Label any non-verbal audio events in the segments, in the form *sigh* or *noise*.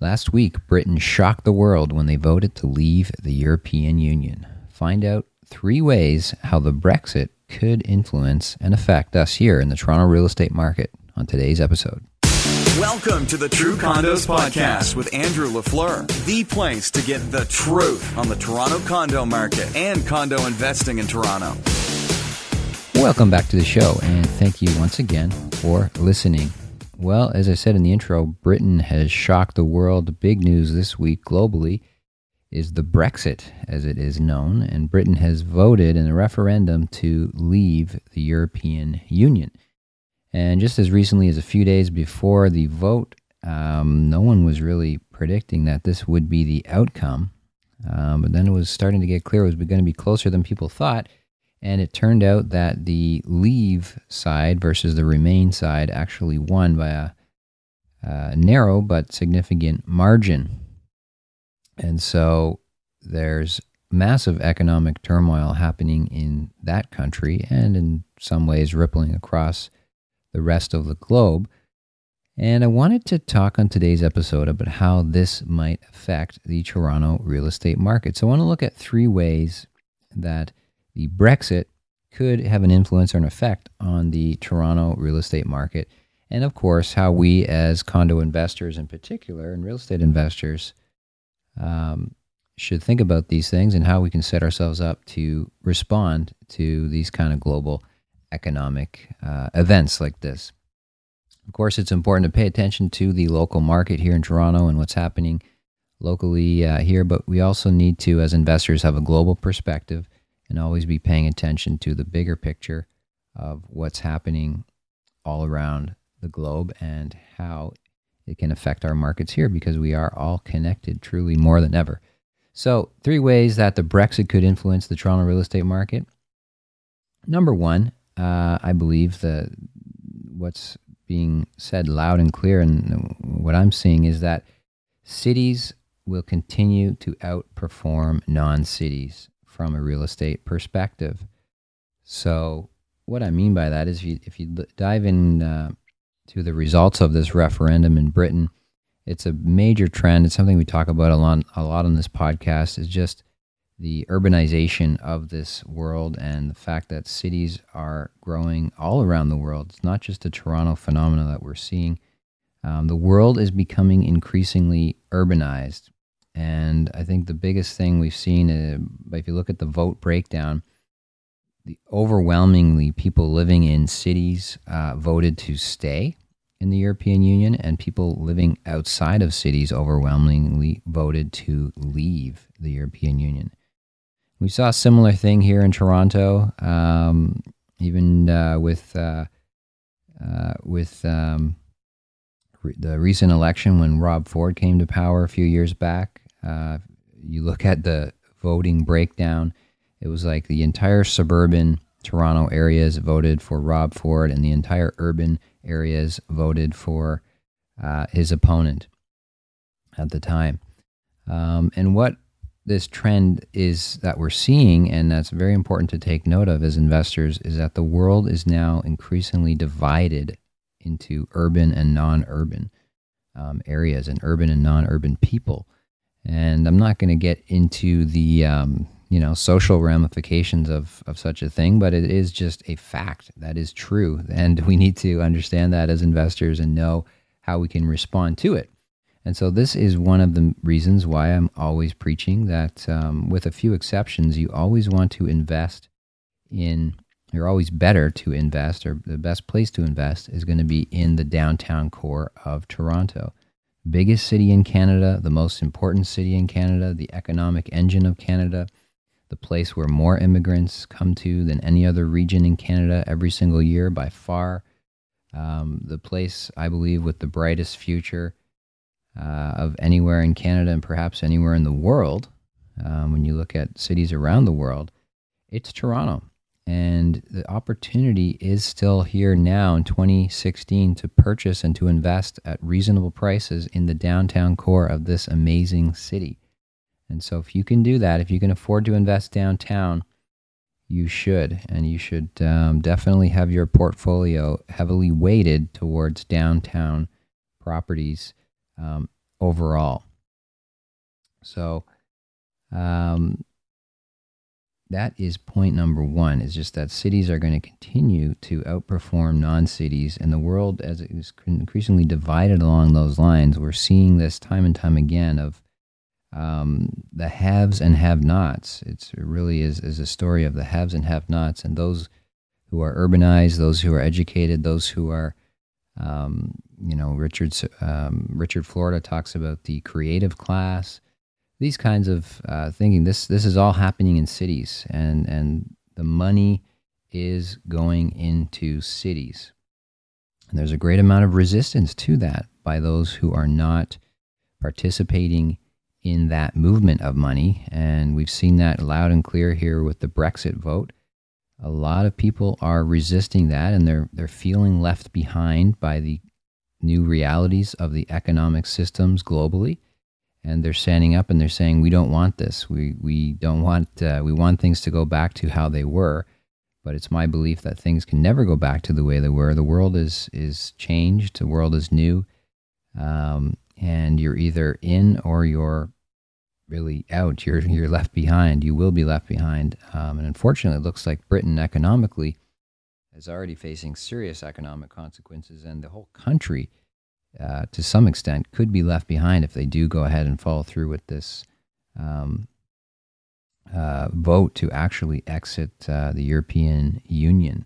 Last week, Britain shocked the world when they voted to leave the European Union. Find out three ways how the Brexit could influence and affect us here in the Toronto real estate market on today's episode. Welcome to the True Condos Podcast with Andrew LaFleur, the place to get the truth on the Toronto condo market and condo investing in Toronto. Welcome back to the show, and thank you once again for listening. Well, as I said in the intro, Britain has shocked the world. The big news this week globally is the Brexit, as it is known, and Britain has voted in a referendum to leave the European Union. And just as recently as a few days before the vote, um, no one was really predicting that this would be the outcome. Um, but then it was starting to get clear it was going to be closer than people thought. And it turned out that the leave side versus the remain side actually won by a, a narrow but significant margin. And so there's massive economic turmoil happening in that country and in some ways rippling across the rest of the globe. And I wanted to talk on today's episode about how this might affect the Toronto real estate market. So I want to look at three ways that the Brexit could have an influence or an effect on the Toronto real estate market. And of course, how we as condo investors in particular and real estate investors um, should think about these things and how we can set ourselves up to respond to these kind of global economic uh, events like this. Of course, it's important to pay attention to the local market here in Toronto and what's happening locally uh, here, but we also need to, as investors, have a global perspective and always be paying attention to the bigger picture of what's happening all around the globe and how it can affect our markets here because we are all connected truly more than ever. So, three ways that the Brexit could influence the Toronto real estate market. Number one, uh, I believe that what's being said loud and clear, and what I'm seeing is that cities will continue to outperform non cities from a real estate perspective. So, what I mean by that is, if you, if you dive in uh, to the results of this referendum in Britain, it's a major trend. It's something we talk about a lot, a lot on this podcast. Is just the urbanization of this world and the fact that cities are growing all around the world. It's not just a Toronto phenomenon that we're seeing. Um, the world is becoming increasingly urbanized. And I think the biggest thing we've seen, uh, if you look at the vote breakdown, the overwhelmingly people living in cities uh, voted to stay in the European Union, and people living outside of cities overwhelmingly voted to leave the European Union. We saw a similar thing here in Toronto, um, even uh, with uh, uh with um, the recent election when Rob Ford came to power a few years back. Uh, you look at the voting breakdown, it was like the entire suburban Toronto areas voted for Rob Ford, and the entire urban areas voted for uh, his opponent at the time. Um, and what this trend is that we're seeing, and that's very important to take note of as investors, is that the world is now increasingly divided into urban and non urban um, areas and urban and non urban people. And I'm not going to get into the um, you know social ramifications of of such a thing, but it is just a fact that is true, and we need to understand that as investors and know how we can respond to it. And so this is one of the reasons why I'm always preaching that, um, with a few exceptions, you always want to invest in. You're always better to invest, or the best place to invest is going to be in the downtown core of Toronto biggest city in Canada, the most important city in Canada, the economic engine of Canada, the place where more immigrants come to than any other region in Canada every single year by far. Um, the place, I believe, with the brightest future uh, of anywhere in Canada and perhaps anywhere in the world. Um, when you look at cities around the world, it's Toronto. And the opportunity is still here now in 2016 to purchase and to invest at reasonable prices in the downtown core of this amazing city. And so, if you can do that, if you can afford to invest downtown, you should. And you should um, definitely have your portfolio heavily weighted towards downtown properties. Um, overall. So, um, that is point number one is just that cities are going to continue to outperform non-cities and the world as it is increasingly divided along those lines. We're seeing this time and time again of um, the haves and have-nots. It's, it really is, is a story of the haves and have-nots and those who are urbanized those who are educated those who are um, you know richard um, richard florida talks about the creative class these kinds of uh, thinking. This this is all happening in cities, and and the money is going into cities. And there's a great amount of resistance to that by those who are not participating in that movement of money. And we've seen that loud and clear here with the Brexit vote. A lot of people are resisting that and they're they're feeling left behind by the new realities of the economic systems globally and they're standing up and they're saying we don't want this. We we don't want uh, we want things to go back to how they were. But it's my belief that things can never go back to the way they were. The world is is changed. The world is new. Um, and you're either in or you're really out. You're you're left behind. You will be left behind. Um, and unfortunately it looks like Britain economically is already facing serious economic consequences and the whole country uh, to some extent, could be left behind if they do go ahead and follow through with this um, uh, vote to actually exit uh, the European Union.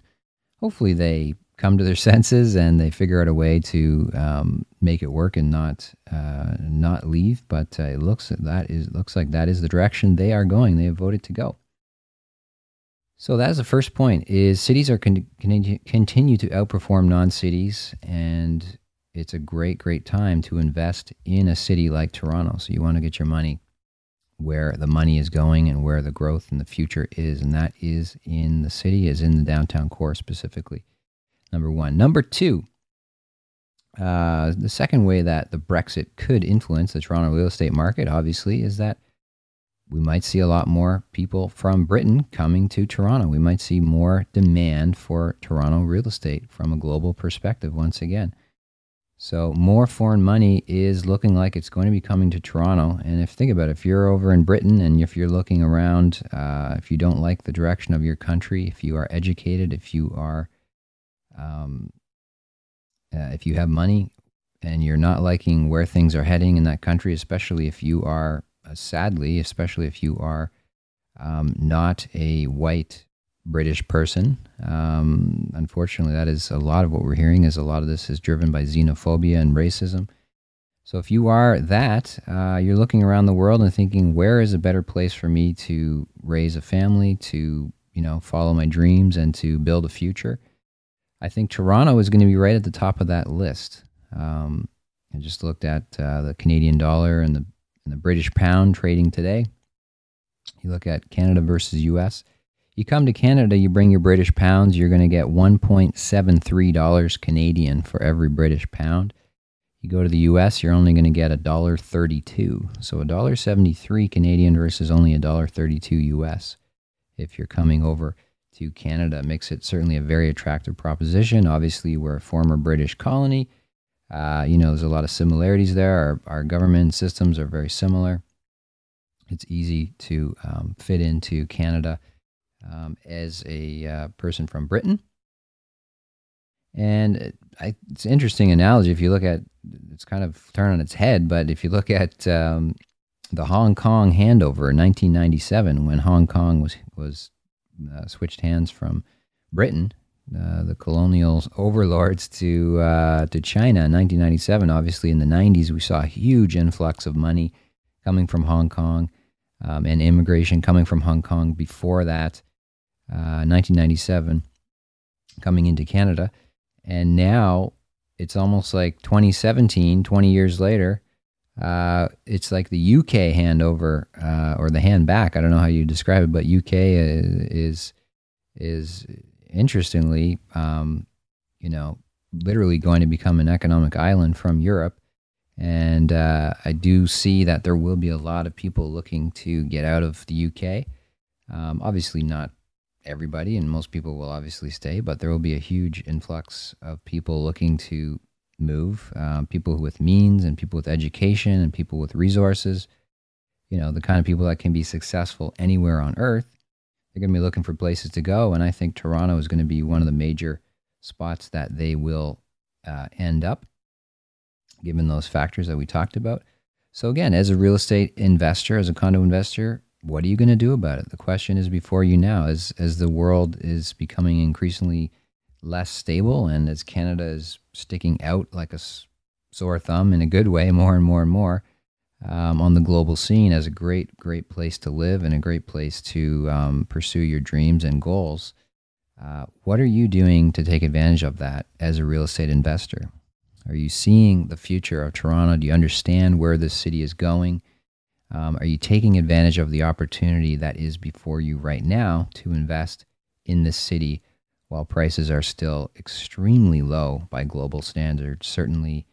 Hopefully, they come to their *laughs* senses and they figure out a way to um, make it work and not uh, not leave. But uh, it looks that is looks like that is the direction they are going. They have voted to go. So that is the first point: is cities are con- continue to outperform non-cities, and it's a great, great time to invest in a city like Toronto. So you want to get your money where the money is going and where the growth in the future is, and that is in the city, is in the downtown core specifically. Number one. Number two, uh, the second way that the Brexit could influence the Toronto real estate market, obviously, is that we might see a lot more people from Britain coming to Toronto. We might see more demand for Toronto real estate from a global perspective once again. So more foreign money is looking like it's going to be coming to Toronto. And if think about it, if you're over in Britain and if you're looking around, uh, if you don't like the direction of your country, if you are educated, if you are, um, uh, if you have money and you're not liking where things are heading in that country, especially if you are, uh, sadly, especially if you are um, not a white British person. Um, unfortunately, that is a lot of what we're hearing. Is a lot of this is driven by xenophobia and racism. So if you are that, uh, you're looking around the world and thinking, where is a better place for me to raise a family, to you know follow my dreams, and to build a future? I think Toronto is going to be right at the top of that list. Um, I just looked at uh, the Canadian dollar and the and the British pound trading today. You look at Canada versus U.S. You come to Canada, you bring your British pounds, you're going to get $1.73 Canadian for every British pound. You go to the US, you're only going to get $1.32. So $1.73 Canadian versus only $1.32 US if you're coming over to Canada. makes it certainly a very attractive proposition. Obviously, we're a former British colony. Uh, you know, there's a lot of similarities there. Our, our government systems are very similar. It's easy to um, fit into Canada um, as a uh, person from Britain. And I, it's an interesting analogy. If you look at, it's kind of turned on its head, but if you look at um, the Hong Kong handover in 1997, when Hong Kong was was uh, switched hands from Britain, uh, the colonial overlords to uh, to China in 1997. Obviously, in the 90s, we saw a huge influx of money coming from Hong Kong um, and immigration coming from Hong Kong. Before that, 1997, uh, coming into Canada. And now it's almost like 2017, 20 years later. Uh, it's like the UK handover uh, or the hand back. I don't know how you describe it, but UK is is interestingly, um, you know, literally going to become an economic island from Europe. And uh, I do see that there will be a lot of people looking to get out of the UK. Um, obviously, not everybody, and most people will obviously stay, but there will be a huge influx of people looking to move. Um, people with means and people with education and people with resources, you know, the kind of people that can be successful anywhere on earth, they're going to be looking for places to go. And I think Toronto is going to be one of the major spots that they will uh, end up, given those factors that we talked about. So, again, as a real estate investor, as a condo investor, what are you going to do about it? The question is before you now, as, as the world is becoming increasingly less stable and as Canada is sticking out like a sore thumb in a good way more and more and more um, on the global scene as a great, great place to live and a great place to um, pursue your dreams and goals. Uh, what are you doing to take advantage of that as a real estate investor? Are you seeing the future of Toronto? Do you understand where this city is going? Um, are you taking advantage of the opportunity that is before you right now to invest in this city while prices are still extremely low by global standards? Certainly,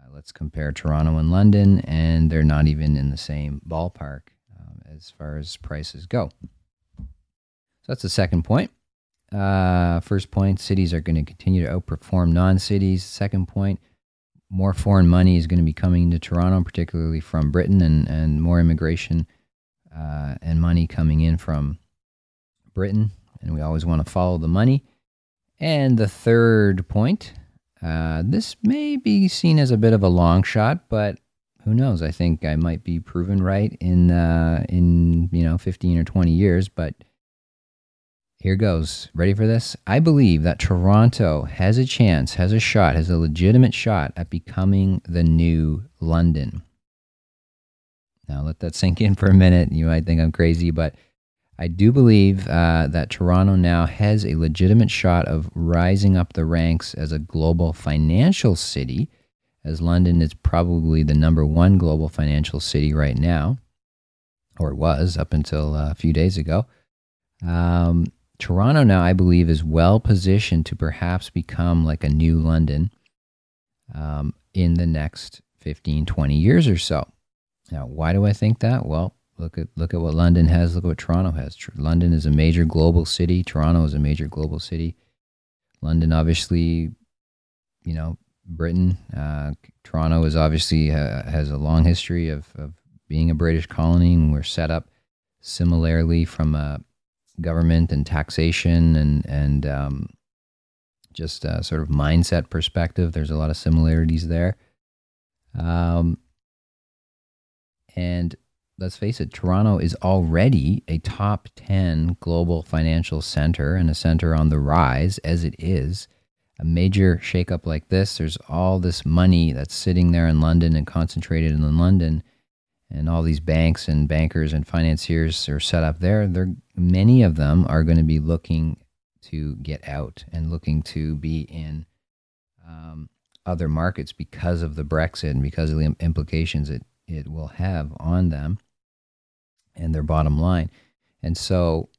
uh, let's compare Toronto and London, and they're not even in the same ballpark um, as far as prices go. So that's the second point. Uh, first point cities are going to continue to outperform non cities. Second point, more foreign money is going to be coming to Toronto, particularly from Britain, and, and more immigration uh, and money coming in from Britain. And we always want to follow the money. And the third point, uh, this may be seen as a bit of a long shot, but who knows? I think I might be proven right in uh, in you know 15 or 20 years. But here goes. Ready for this? I believe that Toronto has a chance, has a shot, has a legitimate shot at becoming the new London. Now, let that sink in for a minute. You might think I'm crazy, but I do believe uh, that Toronto now has a legitimate shot of rising up the ranks as a global financial city, as London is probably the number one global financial city right now, or it was up until uh, a few days ago. Um, Toronto now, I believe, is well positioned to perhaps become like a new London um, in the next 15, 20 years or so. Now, why do I think that? Well, look at look at what London has. Look at what Toronto has. Tr- London is a major global city. Toronto is a major global city. London, obviously, you know, Britain. Uh, Toronto is obviously uh, has a long history of, of being a British colony, and we're set up similarly from a government and taxation and and um, just sort of mindset perspective. There's a lot of similarities there. Um, and let's face it, Toronto is already a top 10 global financial center and a center on the rise as it is. A major shakeup like this, there's all this money that's sitting there in London and concentrated in London and all these banks and bankers and financiers are set up there. They're, many of them are going to be looking to get out and looking to be in um, other markets because of the Brexit and because of the implications it, it will have on them and their bottom line. And so,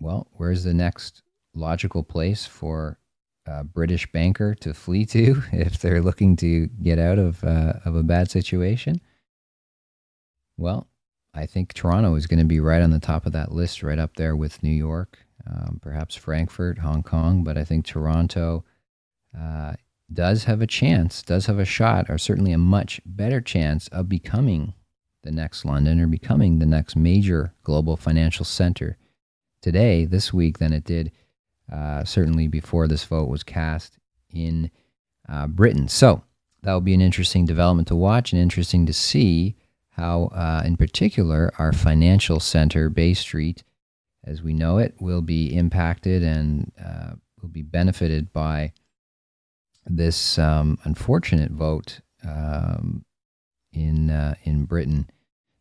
well, where's the next logical place for a British banker to flee to *laughs* if they're looking to get out of, uh, of a bad situation? Well, I think Toronto is going to be right on the top of that list, right up there with New York, um, perhaps Frankfurt, Hong Kong. But I think Toronto uh, does have a chance, does have a shot, or certainly a much better chance of becoming the next London or becoming the next major global financial center today, this week, than it did uh, certainly before this vote was cast in uh, Britain. So that will be an interesting development to watch and interesting to see how, uh, in particular, our financial center, Bay Street, as we know it, will be impacted and uh, will be benefited by this um, unfortunate vote um, in uh, in Britain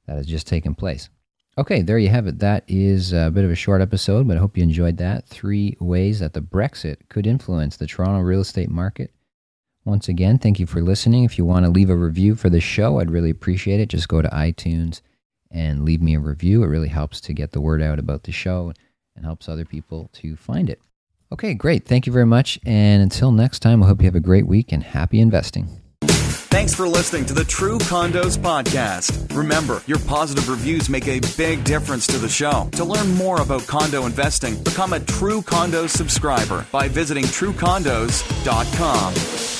that has just taken place. Okay, there you have it. That is a bit of a short episode, but I hope you enjoyed that. Three ways that the Brexit could influence the Toronto real estate market. Once again, thank you for listening. If you want to leave a review for the show, I'd really appreciate it. Just go to iTunes and leave me a review. It really helps to get the word out about the show and helps other people to find it. Okay, great. Thank you very much. And until next time, I hope you have a great week and happy investing. Thanks for listening to the True Condos Podcast. Remember, your positive reviews make a big difference to the show. To learn more about condo investing, become a True Condos subscriber by visiting truecondos.com.